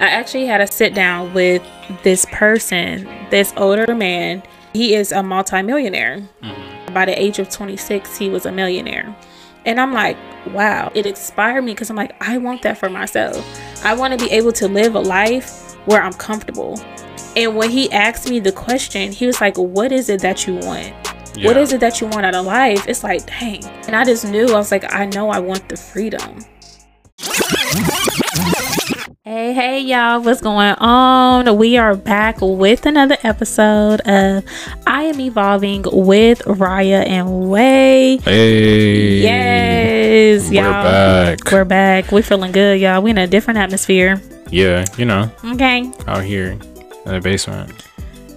I actually had a sit down with this person, this older man. He is a multimillionaire. Mm-hmm. By the age of 26, he was a millionaire. And I'm like, wow, it inspired me because I'm like, I want that for myself. I want to be able to live a life where I'm comfortable. And when he asked me the question, he was like, What is it that you want? Yeah. What is it that you want out of life? It's like, dang. And I just knew, I was like, I know I want the freedom. Hey, hey, y'all, what's going on? We are back with another episode of I Am Evolving with Riah and Way. Hey, yes, we're y'all. Back. We're back. We're feeling good, y'all. We're in a different atmosphere. Yeah, you know. Okay. Out here in the basement.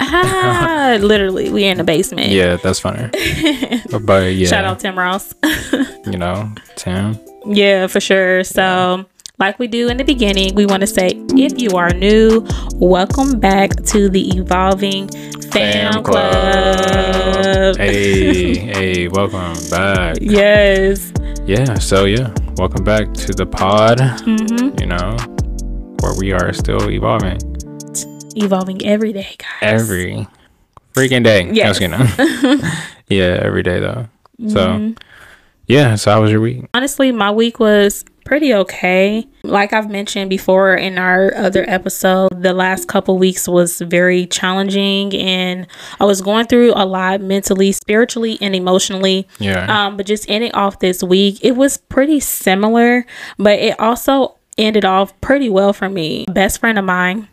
Ah, literally, we in the basement. Yeah, that's funny. but yeah, shout out Tim Ross. you know, Tim. Yeah, for sure. So like we do in the beginning, we want to say if you are new, welcome back to the Evolving Fam, Fam Club. Hey, hey, welcome back. Yes. Yeah, so yeah, welcome back to the pod. Mm-hmm. You know, where we are still evolving. Evolving every day, guys. Every freaking day. Yes. yeah, every day though. So, mm-hmm. yeah, so how was your week? Honestly, my week was pretty okay. Like I've mentioned before in our other episode, the last couple weeks was very challenging and I was going through a lot mentally, spiritually, and emotionally. Yeah. Um, but just ending off this week, it was pretty similar, but it also ended off pretty well for me. Best friend of mine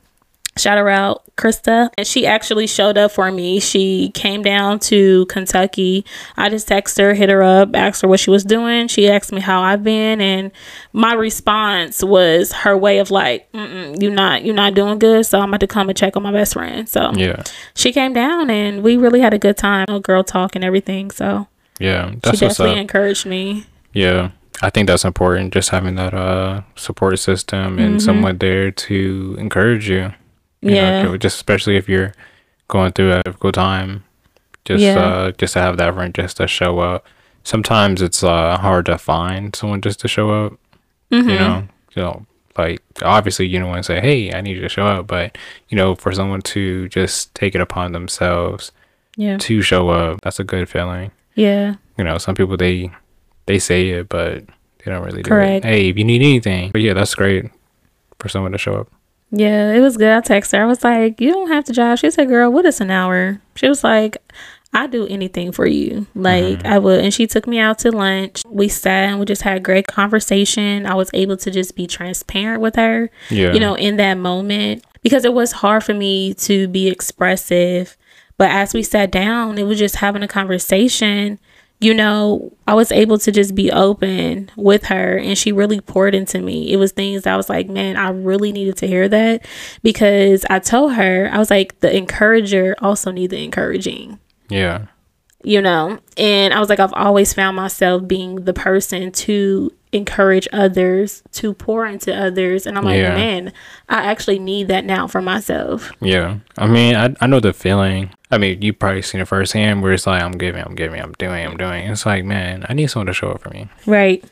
shout her out krista. And she actually showed up for me. She came down to kentucky. I just texted her hit her up asked her what she was doing. She asked me how i've been and my response was her way of like you're not you're not doing good so i'm about to come and check on my best friend. So yeah. she came down and we really had a good time girl talk and everything so yeah she definitely encouraged me. Yeah I think that's important, just having that uh support system and mm-hmm. someone there to encourage you. You yeah. Know, just especially if you're going through a difficult time, just yeah. uh, just to have that friend just to show up. Sometimes it's uh, hard to find someone just to show up. Mm-hmm. You know, you know, like obviously you don't want to say, "Hey, I need you to show up," but you know, for someone to just take it upon themselves, yeah, to show up, that's a good feeling. Yeah. You know, some people they they say it, but they don't really do Correct. it. Hey, if you need anything, but yeah, that's great for someone to show up. Yeah, it was good. I texted her. I was like, "You don't have to drive." She said, "Girl, what is an hour?" She was like, "I do anything for you. Like mm-hmm. I would." And she took me out to lunch. We sat and we just had a great conversation. I was able to just be transparent with her. Yeah. You know, in that moment because it was hard for me to be expressive. But as we sat down, it was just having a conversation you know, I was able to just be open with her and she really poured into me. It was things I was like, man, I really needed to hear that because I told her, I was like, the encourager also need the encouraging. Yeah. You know, and I was like, I've always found myself being the person to encourage others, to pour into others. And I'm like, yeah. man, I actually need that now for myself. Yeah. I mean, I, I know the feeling. I mean, you probably seen it firsthand where it's like, I'm giving, I'm giving, I'm doing, I'm doing. It's like, man, I need someone to show up for me. Right.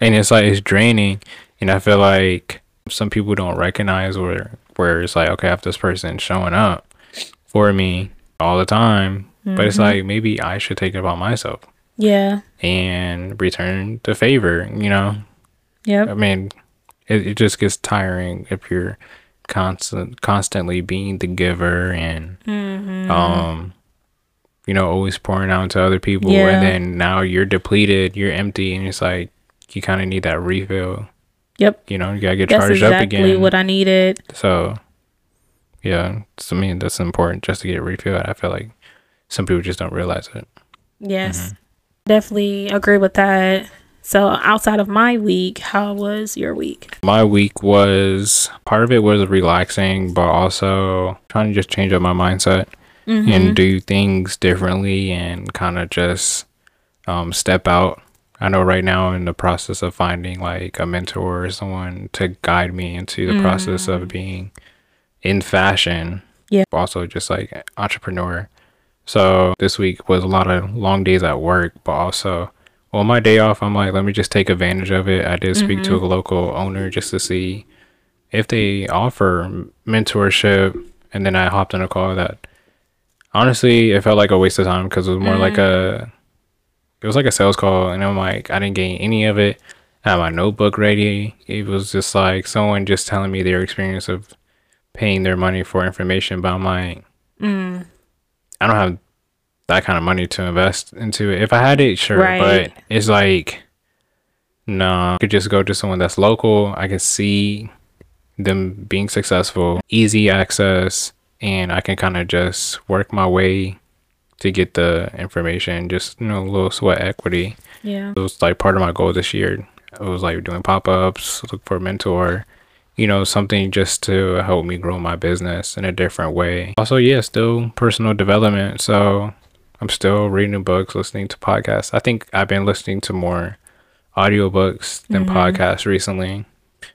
And it's like, it's draining. And I feel like some people don't recognize where, where it's like, okay, I have this person showing up for me all the time. Mm-hmm. But it's mm-hmm. like, maybe I should take it upon myself. Yeah. And return the favor, you know? Yep. I mean, it, it just gets tiring if you're constant constantly being the giver and mm-hmm. um you know always pouring out to other people yeah. and then now you're depleted you're empty and it's like you kind of need that refill yep you know you gotta get that's charged exactly up again what i needed so yeah so, i mean that's important just to get refilled i feel like some people just don't realize it yes mm-hmm. Definitely agree with that so, outside of my week, how was your week? My week was part of it was relaxing, but also trying to just change up my mindset mm-hmm. and do things differently and kind of just um, step out. I know right now I'm in the process of finding like a mentor or someone to guide me into the mm. process of mm. being in fashion. Yeah. Also, just like entrepreneur. So, this week was a lot of long days at work, but also well, my day off, I'm like, let me just take advantage of it. I did speak mm-hmm. to a local owner just to see if they offer mentorship, and then I hopped in a call that honestly it felt like a waste of time because it was more like a it was like a sales call, and I'm like I didn't gain any of it. I had my notebook ready. It was just like someone just telling me their experience of paying their money for information, but I'm like, I don't have that kind of money to invest into it. If I had it, sure, Right. but it's like, no, I could just go to someone that's local. I can see them being successful, easy access, and I can kind of just work my way to get the information, just, you know, a little sweat equity. Yeah. It was like part of my goal this year. It was like doing pop ups, look for a mentor, you know, something just to help me grow my business in a different way. Also, yeah, still personal development. So I'm still reading books, listening to podcasts. I think I've been listening to more audiobooks than podcasts recently,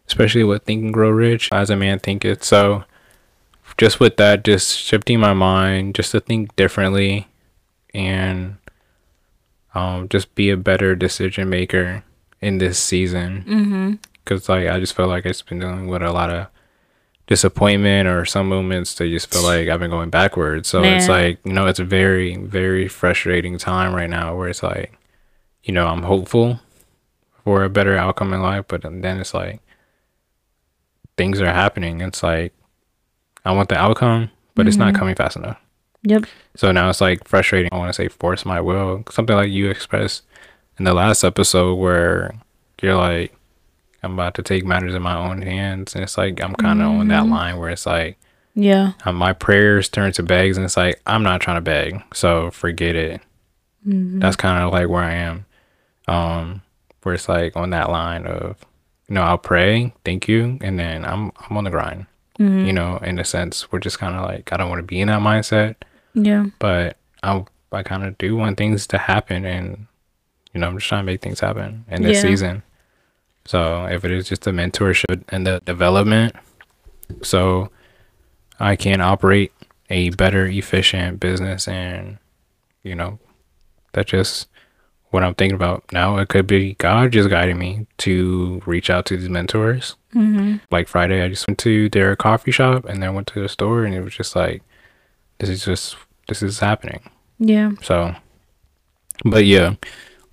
especially with Think and Grow Rich As a Man Thinketh. So just with that, just shifting my mind just to think differently and um, just be a better decision maker in this season. Mm-hmm. Because like I just feel like it's been dealing with a lot of disappointment or some moments that just feel like I've been going backwards. So it's like you know it's a very very frustrating time right now where it's like you know I'm hopeful for a better outcome in life, but then it's like things are happening. It's like I want the outcome, but it's not mm-hmm. coming fast enough. Yep. So now it's like frustrating. I want to say force my will. Something like you expressed in the last episode where you're like, I'm about to take matters in my own hands. And it's like, I'm kind of on that line where it's like, Yeah. uh, my prayers turn to begs. And it's like, I'm not trying to beg. So forget it. That's kind of like where I am. Um, where it's like on that line of, you know, I'll pray, thank you. And then I'm, I'm on the grind. You know, in a sense, we're just kind of like, I don't want to be in that mindset Yeah. but I I kind of do want things to happen, and you know I'm just trying to make things happen in this Yeah. season. So if it is just the mentorship and the development, so I can operate a better, efficient business, and you know that's just what I'm thinking about now. It could be God just guiding me to reach out to these mentors. Mm-hmm. Like Friday, I just went to their coffee shop and then went to the store, and it was just like, this is just this is happening. Yeah. So, but yeah,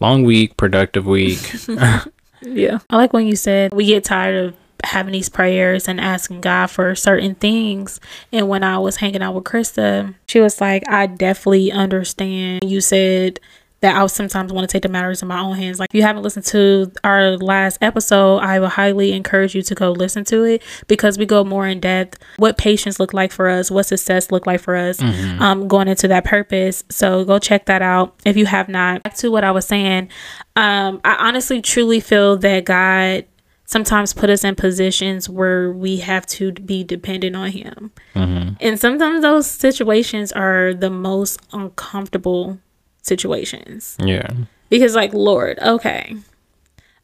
long week, productive week. Yeah. I like when you said we get tired of having these prayers and asking God for certain things. And when I was hanging out with Krista, she was like, I definitely understand. You said that I sometimes want to take the matters in my own hands. Like, if you haven't listened to our last episode, I would highly encourage you to go listen to it because we go more in depth what patience look like for us, what success look like for us, um, going into that purpose. So go check that out if you have not. Back to what I was saying, um, I honestly truly feel that God sometimes put us in positions where we have to be dependent on him. And sometimes those situations are the most uncomfortable situations. yeah, Because like, Lord, okay.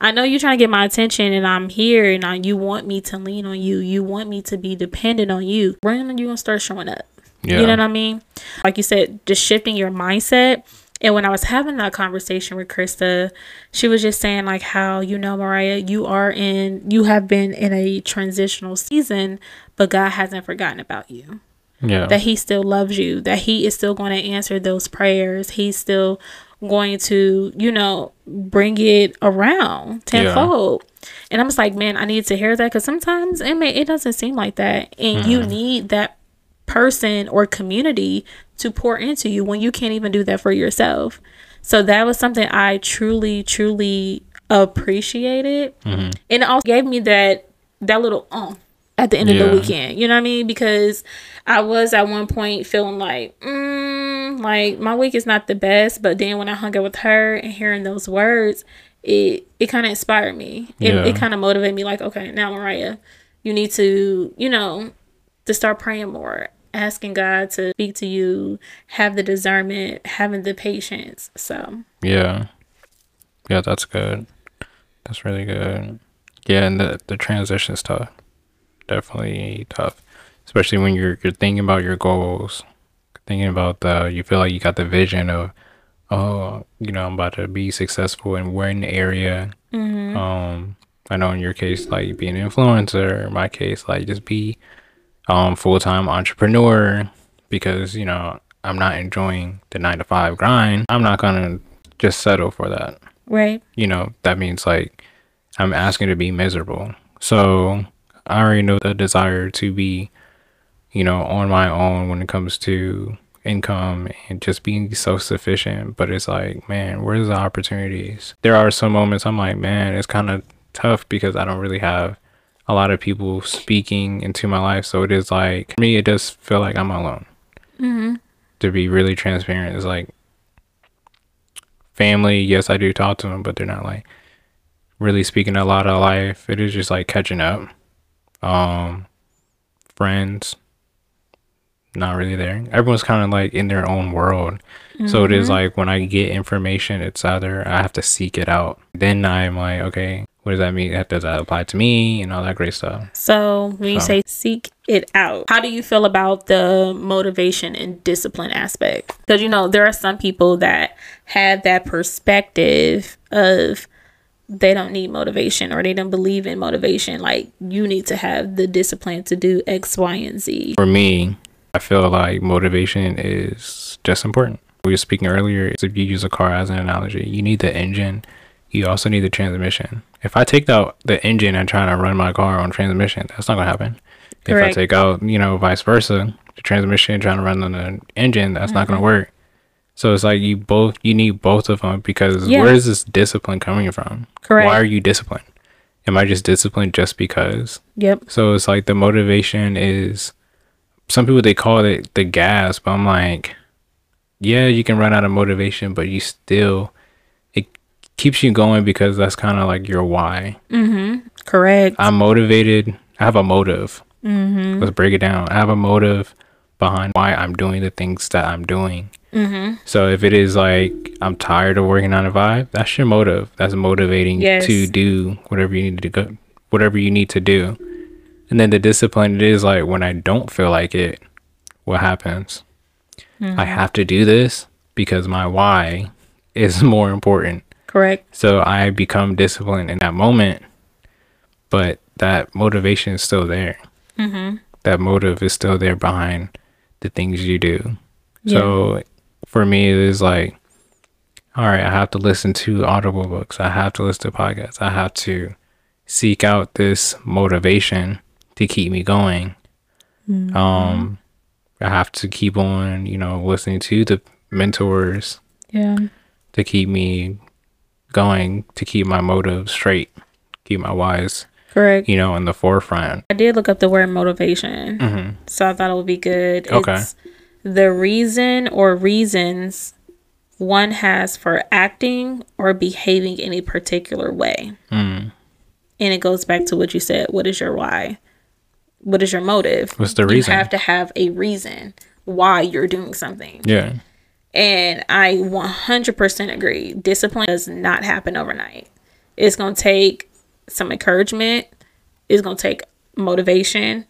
I know you're trying to get my attention and I'm here and I, you want me to lean on you. You want me to be dependent on you. When are you going to start showing up? yeah, You know what I mean? Like you said, just shifting your mindset. And when I was having that conversation with Krista, she was just saying like how, you know, Mariah, you are in you have been in a transitional season, but God hasn't forgotten about you. Yeah, That he still loves you, that he is still going to answer those prayers. He's still going to, you know, bring it around tenfold. And I'm just like, man, I need to hear that because sometimes it may it doesn't seem like that, and you need that person or community to pour into you when you can't even do that for yourself. So that was something I truly, truly appreciated, and it also gave me that that little um at the end of the weekend. You know what I mean? Because I was at one point feeling like, mm, like my week is not the best, but then when I hung out with her and hearing those words, it it kind of inspired me. It, Yeah. it kind of motivated me. Like, okay, now Mariah, you need to, you know, to start praying more, asking God to speak to you, have the discernment, having the patience. So yeah, yeah. That's good. That's really good. Yeah, and the the transition's tough. Definitely tough, especially when you're you're thinking about your goals, thinking about the you feel like you got the vision of, oh, you know, I'm about to be successful in one area, um, I know in your case, like being an influencer, in my case, like just be um full time entrepreneur because, you know, I'm not enjoying the nine to five grind. I'm not gonna just settle for that. Right. You know, that means like I'm asking to be miserable. So I already know the desire to be, you know, on my own when it comes to income and just being self sufficient. But it's like, man, where's the opportunities? There are some moments I'm like, man, it's kind of tough because I don't really have a lot of people speaking into my life. So it is like, for me, it does feel like I'm alone. Mm-hmm. To be really transparent, it's like family. Yes, I do talk to them, but they're not like really speaking a lot of life. It is just like catching up. Um, friends, not really there. Everyone's kind of like in their own world. So it is like when I get information, it's either I have to seek it out. Then I'm like, okay, what does that mean? Does that apply to me and all that great stuff? So when you So- say seek it out, how do you feel about the motivation and discipline aspect? Because you know there are some people that have that perspective of they don't need motivation or they don't believe in motivation. Like you need to have the discipline to do X, Y, and Z. For me, I feel like motivation is just important. We were speaking earlier, if you use a car as an analogy, you need the engine, you also need the transmission. If I take out the engine and try to run my car on transmission, that's not gonna happen. If I take out, you know, vice versa, the transmission trying to run on the engine, that's not gonna mm-hmm. work. So it's like you both you need both of them because Yeah. where is this discipline coming from? Correct. Why are you disciplined? Am I just disciplined just because? Yep. So it's like the motivation is some people they call it the gas, but I'm like, yeah, you can run out of motivation, but you still it keeps you going because that's kind of like your why. Correct. I'm motivated. I have a motive. Mm-hmm. Let's break it down. I have a motive behind why I'm doing the things that I'm doing. Mm-hmm. So if it is like I'm tired of working on a vibe, that's your motive. That's motivating Yes. to do whatever you need to go, whatever you need to do. And then the discipline it is like when I don't feel like it, what happens? I have to do this because my why is more important. Correct. So I become disciplined in that moment, but that motivation is still there. Mm-hmm. That motive is still there behind the things you do. So for me, it is like, all right, I have to listen to audible books. I have to listen to podcasts. I have to seek out this motivation to keep me going. Um, I have to keep on, you know, listening to the mentors Yeah. to keep me going, to keep my motive straight, keep my wise. Correct. you know, in the forefront. I did look up the word motivation. So I thought it would be good. Okay. It's the reason or reasons one has for acting or behaving in a particular way. Hmm. And it goes back to what you said. What is your why? What is your motive? What's the reason? You have to have a reason why you're doing something. Yeah. And I 100% agree. Discipline does not happen overnight. It's going to take some encouragement, it's going to take motivation,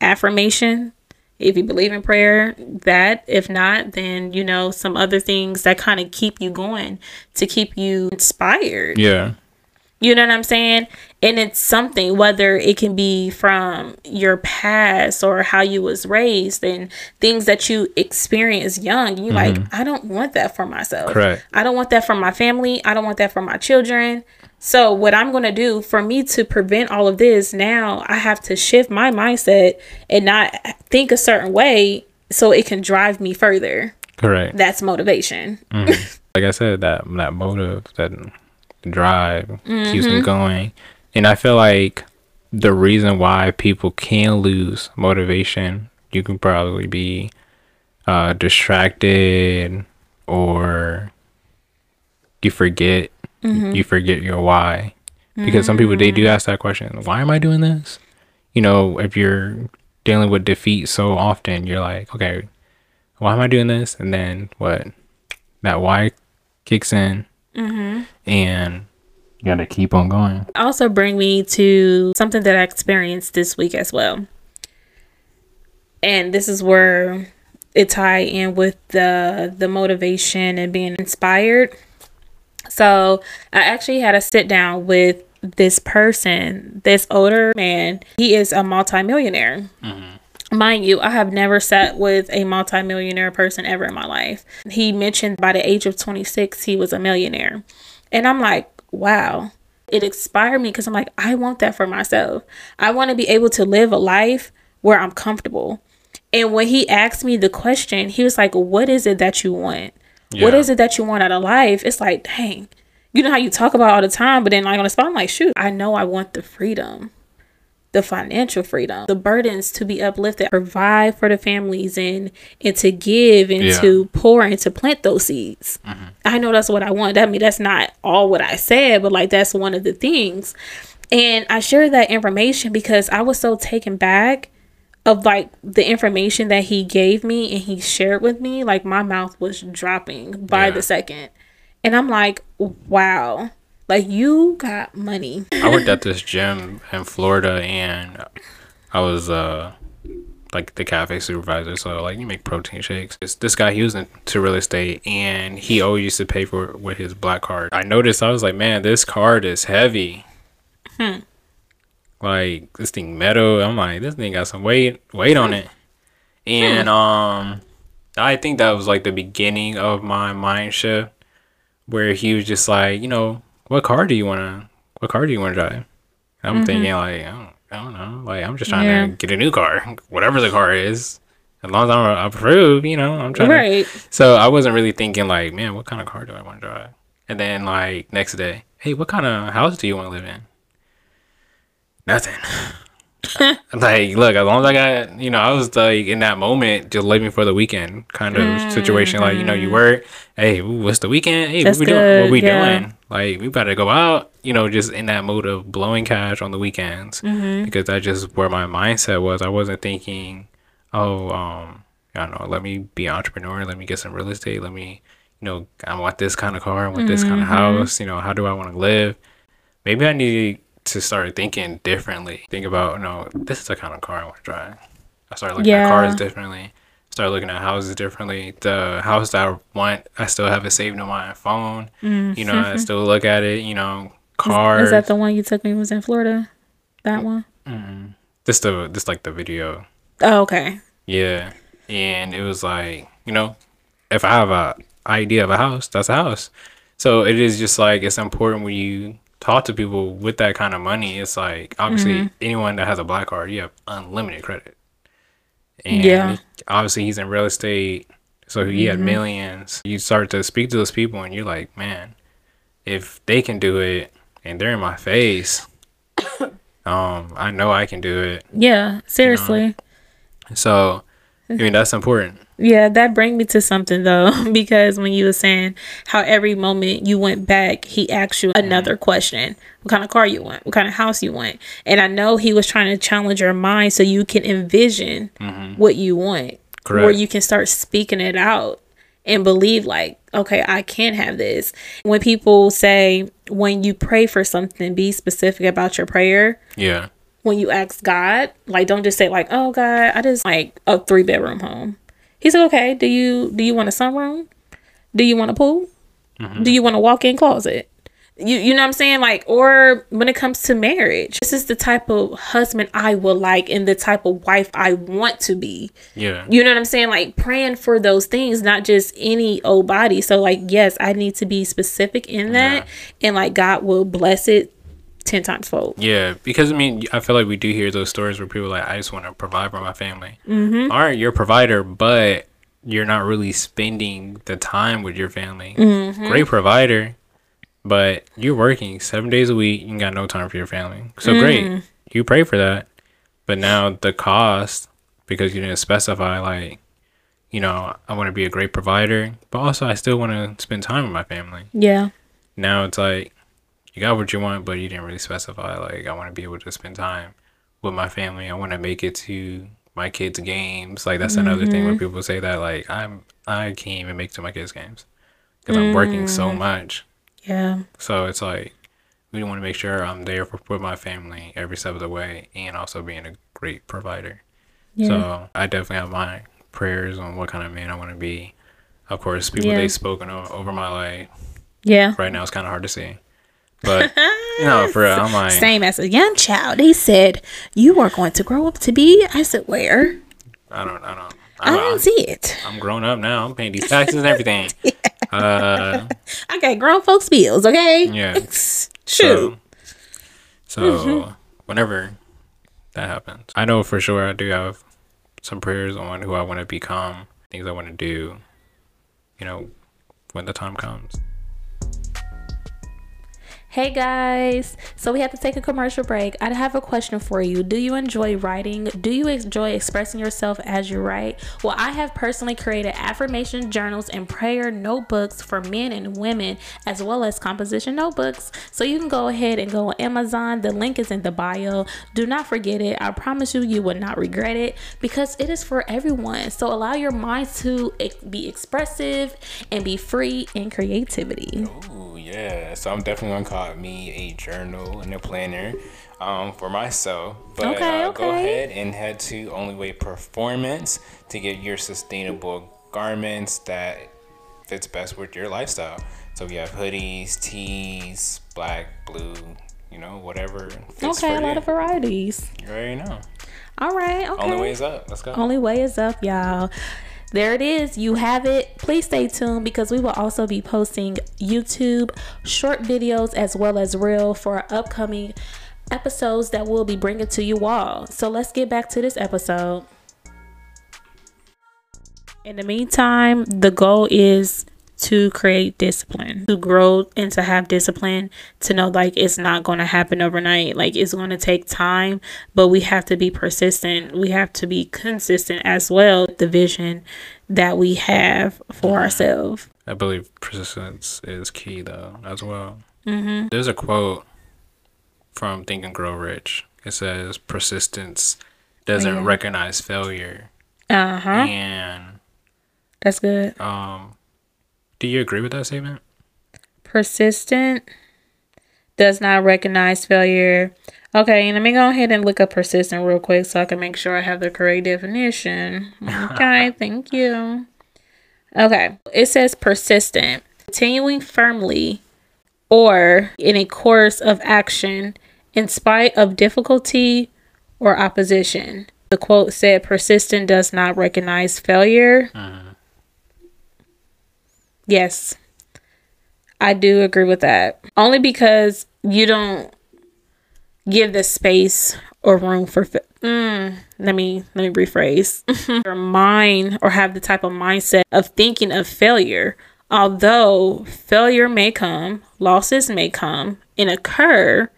affirmation. If you believe in prayer, that. If not, then, you know, some other things that kind of keep you going to keep you inspired. Yeah. You know what I'm saying? And it's something whether it can be from your past or how you was raised and things that you experience young. You like, mm-hmm. I don't want that for myself. Correct. I don't want that for my family. I don't want that for my children. So what I'm going to do for me to prevent all of this, now I have to shift my mindset and not think a certain way so it can drive me further. Correct. That's motivation. Like I said, that that motive, that drive keeps me going. And I feel like the reason why people can lose motivation, you can probably be uh, distracted or you forget Mm-hmm. you forget your why. Because some people they do ask that question, why am I doing this? You know, if you're dealing with defeat so often, you're like, okay, why am I doing this? And then what? That why kicks in, mm-hmm. and you gotta keep on going. also bring me to something that I experienced this week as well. And this is where it tie in with the the motivation and being inspired. So I actually had a sit down with this person, this older man, he is a multimillionaire. Mm-hmm. Mind you, I have never sat with a multimillionaire person ever in my life. He mentioned by the age of 26, he was a millionaire. And I'm like, wow. It inspired me because I'm like, I want that for myself. I want to be able to live a life where I'm comfortable. And when he asked me the question, he was like, What is it that you want? Yeah. What is it that you want out of life? It's like, dang, you know how you talk about all the time, but then I'm like on the spot, I'm like, shoot, I know I want the freedom, the financial freedom, the burdens to be uplifted, provide for the families and and to give and yeah. to pour and to plant those seeds. Mm-hmm. I know that's what I want. That I mean that's not all what I said, but like that's one of the things. And I shared that information because I was so taken back of like the information that he gave me and he shared with me, like my mouth was dropping by yeah. the second. And I'm like, wow, like you got money. I worked at this gym in Florida and I was uh like the cafe supervisor. So like you make protein shakes. This, this guy he was into real estate and he always used to pay for it with his black card. I noticed I was like, man, this card is heavy. Hmm like this thing metal. I'm like, this thing got some weight weight on it. And um I think that was like the beginning of my mind shift where he was just like, you know, what car do you wanna what car do you wanna drive? I'm mm-hmm. thinking like, I don't, I don't know. Like I'm just trying yeah. to get a new car. Whatever the car is. As long as I'm approved, you know, I'm trying right. to So I wasn't really thinking like, man, what kind of car do I want to drive? And then like next day, hey, what kind of house do you want to live in? Nothing. like, look, as long as I got, you know, I was like in that moment, just living for the weekend kind of mm-hmm. situation. Like, you know, you work, hey, what's the weekend? Hey, That's what we good. doing? What we yeah. doing? Like, we better go out, you know, just in that mode of blowing cash on the weekends mm-hmm. because that's just where my mindset was. I wasn't thinking, oh, um, I don't know, let me be an entrepreneur, let me get some real estate, let me, you know, I want this kind of car, I want mm-hmm. this kind of house, you know, how do I want to live? Maybe I need to start thinking differently. Think about, no, this is the kind of car I want to drive. I started looking yeah. at cars differently. Started looking at houses differently. The house that I want, I still have it saved on my phone. Mm. You know, I still look at it. You know, cars. Is, is, that the one you took me? Was in Florida? That one. Mm-hmm. This the this like the video. Oh, okay. Yeah, and it was like you know, if I have a idea of a house, that's a house. So it is just like it's important when you talk to people with that kind of money, it's like obviously mm-hmm. anyone that has a black card, you have unlimited credit. And yeah. obviously he's in real estate, so he mm-hmm. had millions. You start to speak to those people and you're like, man, if they can do it and they're in my face, um, I know I can do it. Yeah, seriously. You know? So I mean that's important. Yeah, that bring me to something though, because when you were saying how every moment you went back, he asked you another question: what kind of car you want, what kind of house you want, and I know he was trying to challenge your mind so you can envision mm-hmm. what you want, Correct. where you can start speaking it out and believe like, okay, I can have this. When people say when you pray for something, be specific about your prayer. Yeah. When you ask God, like, don't just say like, "Oh God, I just like a three bedroom home." He said, okay, do you do you want a sunroom? Do you want a pool? Mm-hmm. Do you want a walk-in closet? You you know what I'm saying? Like, or when it comes to marriage, this is the type of husband I would like and the type of wife I want to be. Yeah. You know what I'm saying? Like praying for those things, not just any old body. So like, yes, I need to be specific in that yeah. and like God will bless it ten times fold. Yeah, because I mean, I feel like we do hear those stories where people like, I just want to provide for my family. Mm-hmm. All right, you're a provider, but you're not really spending the time with your family. Mm-hmm. Great provider, but you're working seven days a week. You got no time for your family. So mm. great, you pray for that, but now the cost because you didn't specify like. You know, I want to be a great provider, but also I still want to spend time with my family. Yeah. Now it's like you got what you want, but you didn't really specify. Like, I want to be able to spend time with my family. I want to make it to my kids' games. Like, that's mm-hmm. another thing when mm-hmm. people say that. Like, I'm I can't even make it to my kids' games because mm. I'm working so mm. much. Yeah. So it's like we want to make sure I'm there for, for my family every step of the way, and also being a great provider. Yeah. So I definitely have my prayers on what kind of man I want to be. Of course, people yeah. they've spoken over my life. Yeah. Right now, it's kind of hard to see But no, for real, I'm like Same as a young child. They said you are going to grow up to be. I said where? I don't, I don't. I I'm, didn't see it. I'm grown up now. I'm paying these taxes and everything. Uh, I got grown folks bills. Okay. yeah. Shoot. So, so Mm-hmm. whenever that happens, I know for sure I do have some prayers on who I want to become, things I want to do. You know, when the time comes. Hey guys, so we have to take a commercial break. I have a question for you. Do you enjoy writing? Do you enjoy expressing yourself as you write? Well, I have personally created affirmation journals and prayer notebooks for men and women, as well as composition notebooks. So you can go ahead and go on Amazon. The link is in the bio. Do not forget it. I promise you, you will not regret it because it is for everyone. So allow your mind to be expressive and be free in creativity. Ooh, yeah. So I'm definitely gonna call me a journal and a planner um, for myself. But Okay, uh, go ahead and head to Only Way Performance to get your sustainable garments that fits best with your lifestyle. So we have hoodies, tees, black, blue, you know, whatever Okay, a lot you. of varieties. you already know. All right. Okay. Only way is up. Let's go. Only way is up, y'all. There it is. You have it. Please stay tuned because we will also be posting YouTube short videos as well as real for upcoming episodes that we'll be bringing to you all. So let's get back to this episode. In the meantime, the goal is to create discipline, to grow and to have discipline, to know like it's not going to happen overnight. Like it's going to take time, but we have to be persistent. We have to be consistent as well. The vision that we have for ourselves. I believe persistence is key though as well. Mm-hmm. There's a quote from Think and Grow Rich. It says persistence doesn't Yeah. recognize failure. Uh huh. And That's good. um, do you agree with that statement? Persistent does not recognize failure. Okay, let me go ahead and look up persistent real quick so I can make sure I have the correct definition. Okay, thank you. Okay, it says persistent, continuing firmly or in a course of action in spite of difficulty or opposition. The quote said, persistent does not recognize failure. Uh-huh. Yes, I do agree with that. Only because you don't give the space or room for mm, let me let me rephrase. Your mind or have the type of mindset of thinking of failure. Although failure may come losses may come and occur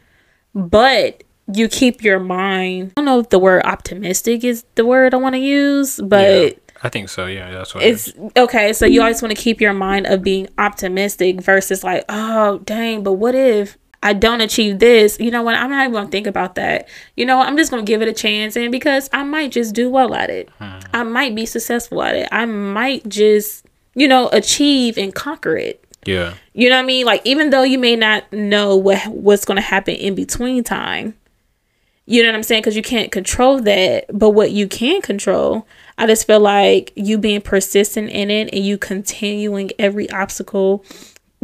but you keep your mind i don't know if the word optimistic is the word i want to use but yeah, I think so. Yeah, that's what it it's is. okay so you always want to keep your mind of being optimistic versus like oh dang but what if i don't achieve this you know what i'm not even gonna think about that you know what? i'm just gonna give it a chance and because i might just do well at it hmm. i might be successful at it i might just you know achieve and conquer it Yeah, you know what i mean like even though you may not know what what's gonna happen in between time you know what I'm saying? Because you can't control that. But what you can control, I just feel like you being persistent in it and you continuing every obstacle,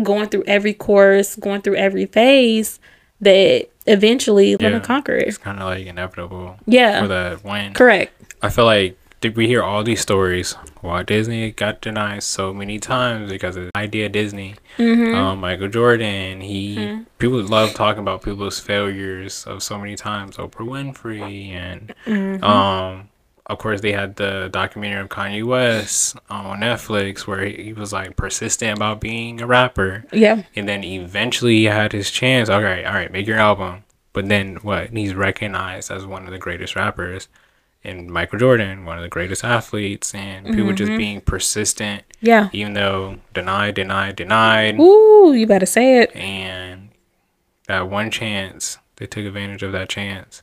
going through every course, going through every phase, that eventually you're Yeah. gonna conquer it. it's kind of like inevitable. Yeah. For that win. Correct. I feel like did we hear all these stories? Walt Disney got denied so many times because of idea Disney. Mm-hmm. Um, Michael Jordan, he people love talking about people's failures of so many times. Oprah Winfrey, and Mm-hmm. um, of course they had the documentary of Kanye West on Netflix where he, he was like persistent about being a rapper, Yeah. and then eventually he had his chance. All right, all right, make your album. But then what? He's recognized as one of the greatest rappers and Michael Jordan, one of the greatest athletes, and people Mm-hmm. just being persistent, Yeah. even though denied, denied, denied, Ooh, you better say it. and that one chance, they took advantage of that chance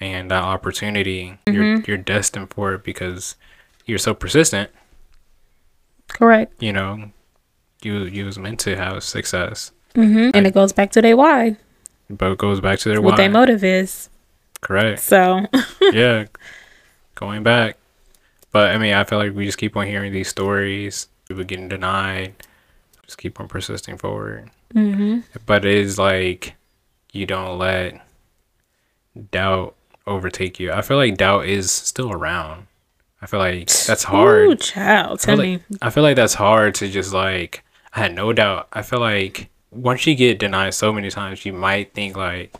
and that opportunity. You're Mm-hmm. you're destined for it because you're so persistent. Correct. You know, you you was meant to have success, hmm And it goes back to their why, but it goes back to their what why. their motive is. Correct. So, yeah, going back. But I mean, I feel like we just keep on hearing these stories. People getting denied, just keep on persisting forward. Mm-hmm. But it is like you don't let doubt overtake you. I feel like doubt is still around. I feel like that's hard. Ooh, child, I tell like, me. I feel like that's hard to just like I had no doubt. I feel like once you get denied so many times, you might think like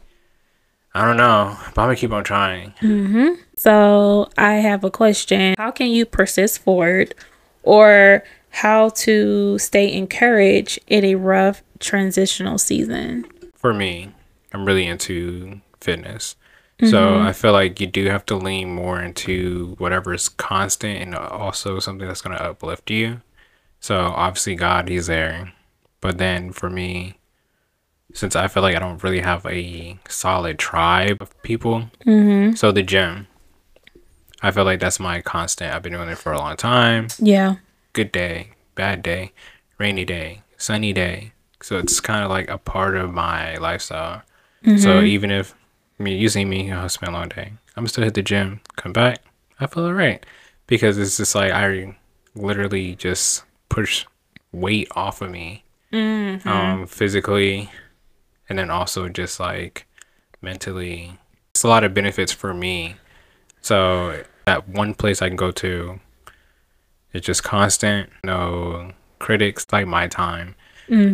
I don't know, but I'm gonna keep on trying. Mm-hmm. So I have a question. How can you persist forward or how to stay encouraged in a rough transitional season? For me, I'm really into fitness. So I feel like you do have to lean more into whatever is constant and also something that's gonna uplift you. So obviously God, He's there. But then for me, since I feel like I don't really have a solid tribe of people, Mm-hmm. so the gym, I feel like that's my constant. I've been doing it for a long time. Yeah. Good day, bad day, rainy day, sunny day. So it's kind of like a part of my lifestyle. So even if I mean you see me, I'll spend a long day. I'm still hit the gym, come back, I feel alright. Because it's just like I literally just push weight off of me. Um physically and then also just like mentally. It's a lot of benefits for me. So that one place I can go to it's just constant, no critics, like my time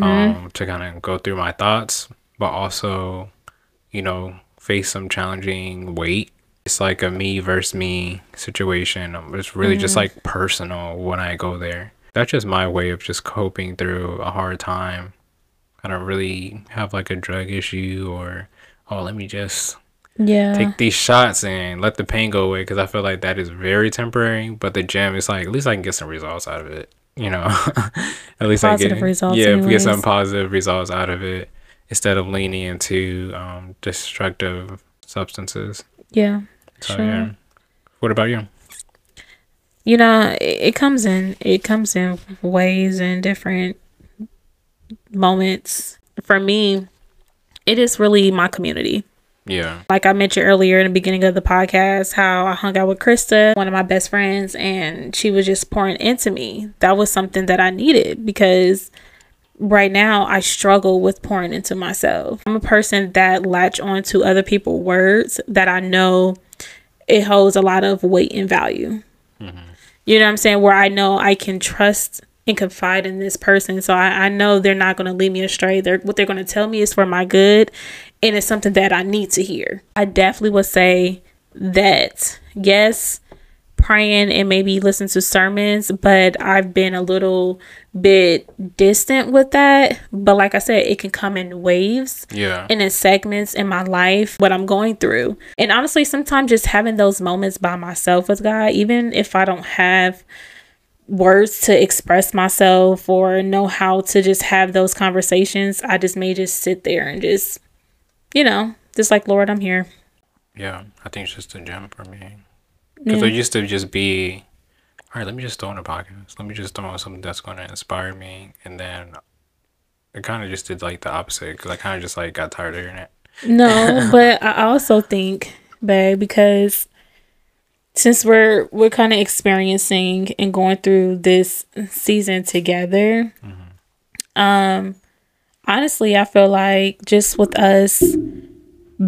um, to kind of go through my thoughts, but also, you know, face some challenging weight. It's like a me versus me situation. It's really just like personal when I go there. That's just my way of just coping through a hard time. I don't really have like a drug issue or, oh, let me just Yeah. take these shots and let the pain go away because I feel like that is very temporary. But the gym is like at least I can get some results out of it. You know, at least Positive I get results Yeah, get some positive results out of it instead of leaning into um, destructive substances. yeah. So Sure. yeah. What about you? You know, it, it comes in it comes in ways and different moments. For me, it is really my community. Yeah. like I mentioned earlier in the beginning of the podcast, how I hung out with Krista, one of my best friends, and she was just pouring into me. That was something that I needed because right now I struggle with pouring into myself. I'm a person that latch on to other people's words that I know it holds a lot of weight and value. Mm-hmm. You know what I'm saying? Where I know I can trust and confide in this person. So I, I know they're not going to lead me astray. They're what they're going to tell me is for my good and it's something that I need to hear. I definitely would say that yes, praying and maybe listen to sermons, but I've been a little bit distant with that. But like I said, it can come in waves Yeah. and in segments in my life, what I'm going through. And honestly, sometimes just having those moments by myself with God, even if I don't have words to express myself or know how to just have those conversations, I just may just sit there and just, you know, just like, Lord, I'm here. Yeah. I think it's just a gem for me. Because it used to just be, all right, let me just throw in a podcast. Let me just throw in something that's going to inspire me. And then it kind of just did like the opposite because I kind of just like got tired of hearing it. No, but I also think, babe, because since we're we're kind of experiencing and going through this season together, um, honestly, I feel like just with us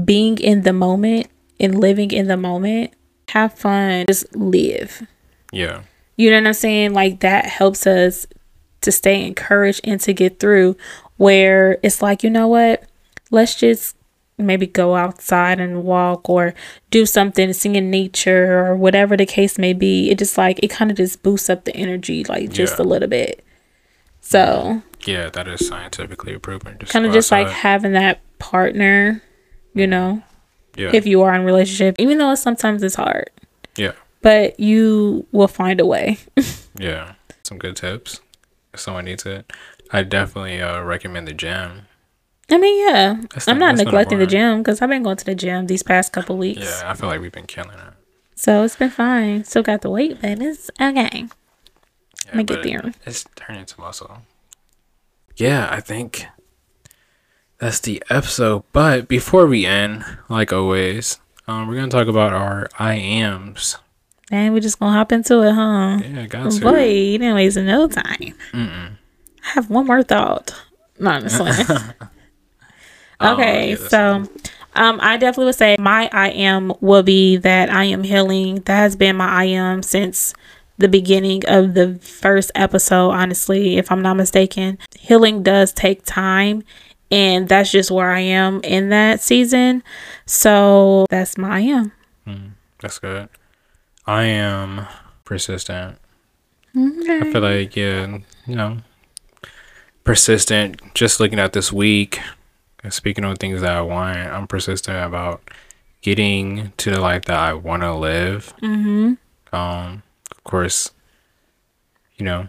being in the moment and living in the moment, have fun, just live. Yeah. You know what I'm saying? Like that helps us to stay encouraged and to get through where it's like, you know what? Let's just maybe go outside and walk or do something, sing in nature or whatever the case may be. It just like it kind of just boosts up the energy like just Yeah. a little bit. So Yeah, that is scientifically proven. Kind of just like having that partner, you know, yeah, if you are in a relationship, even though sometimes it's hard, yeah, but you will find a way. yeah. Some good tips if someone needs it. I definitely uh, recommend the gym. I mean, yeah, That's I'm not- not neglecting the gym because I've been going to the gym these past couple weeks. Yeah, I feel like we've been killing it. So it's been fine. Still got the weight, but it's okay. Yeah, get but there. It's turning into muscle. Yeah, I think that's the episode. But before we end, like always, um, we're gonna talk about our I ams. And we're just gonna hop into it, huh? Yeah, got to. Boy, you didn't waste no time. Mm-mm. I have one more thought. Honestly. okay, oh, so um, I definitely would say my I am will be that I am healing. That has been my I am since the beginning of the first episode, honestly, if I'm not mistaken. Healing does take time, and that's just where I am in that season. So that's my I am. Mm, that's good. I am persistent. Okay. I feel like, yeah, you know, persistent. Just looking at this week, speaking on things that I want, I'm persistent about getting to the life that I want to live. Mm-hmm. Um, of course, you know,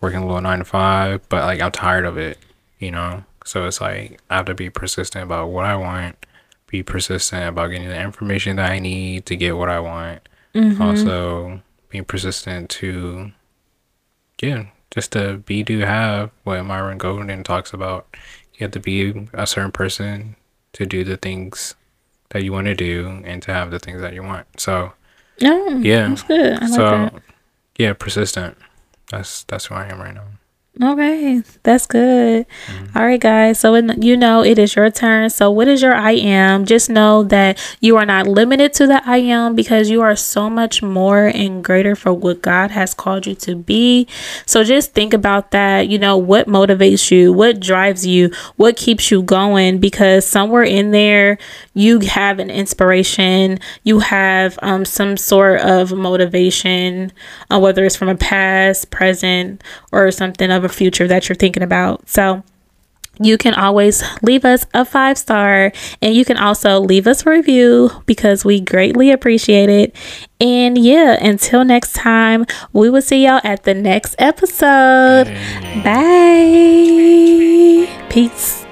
working a little nine to five, but like I'm tired of it, you know. So it's like I have to be persistent about what I want, be persistent about getting the information that I need to get what I want. Mm-hmm. Also, being persistent to, yeah, just to be, do, have what Myron Golden talks about. You have to be a certain person to do the things that you want to do and to have the things that you want. So, oh, yeah, that's good. I so, like that. yeah, persistent. That's that's who I am right now. Okay, that's good. Mm-hmm. All right, guys. So, you know, it is your turn. So, what is your I am? Just know that you are not limited to the I am because you are so much more and greater for what God has called you to be. So, just think about that. You know, what motivates you? What drives you? What keeps you going? Because somewhere in there, you have an inspiration, you have um, some sort of motivation, uh, whether it's from a past, present, or something of a future that you're thinking about. So, you can always leave us a five star and you can also leave us a review because we greatly appreciate it. And yeah, until next time, we will see y'all at the next episode. Bye. Peace.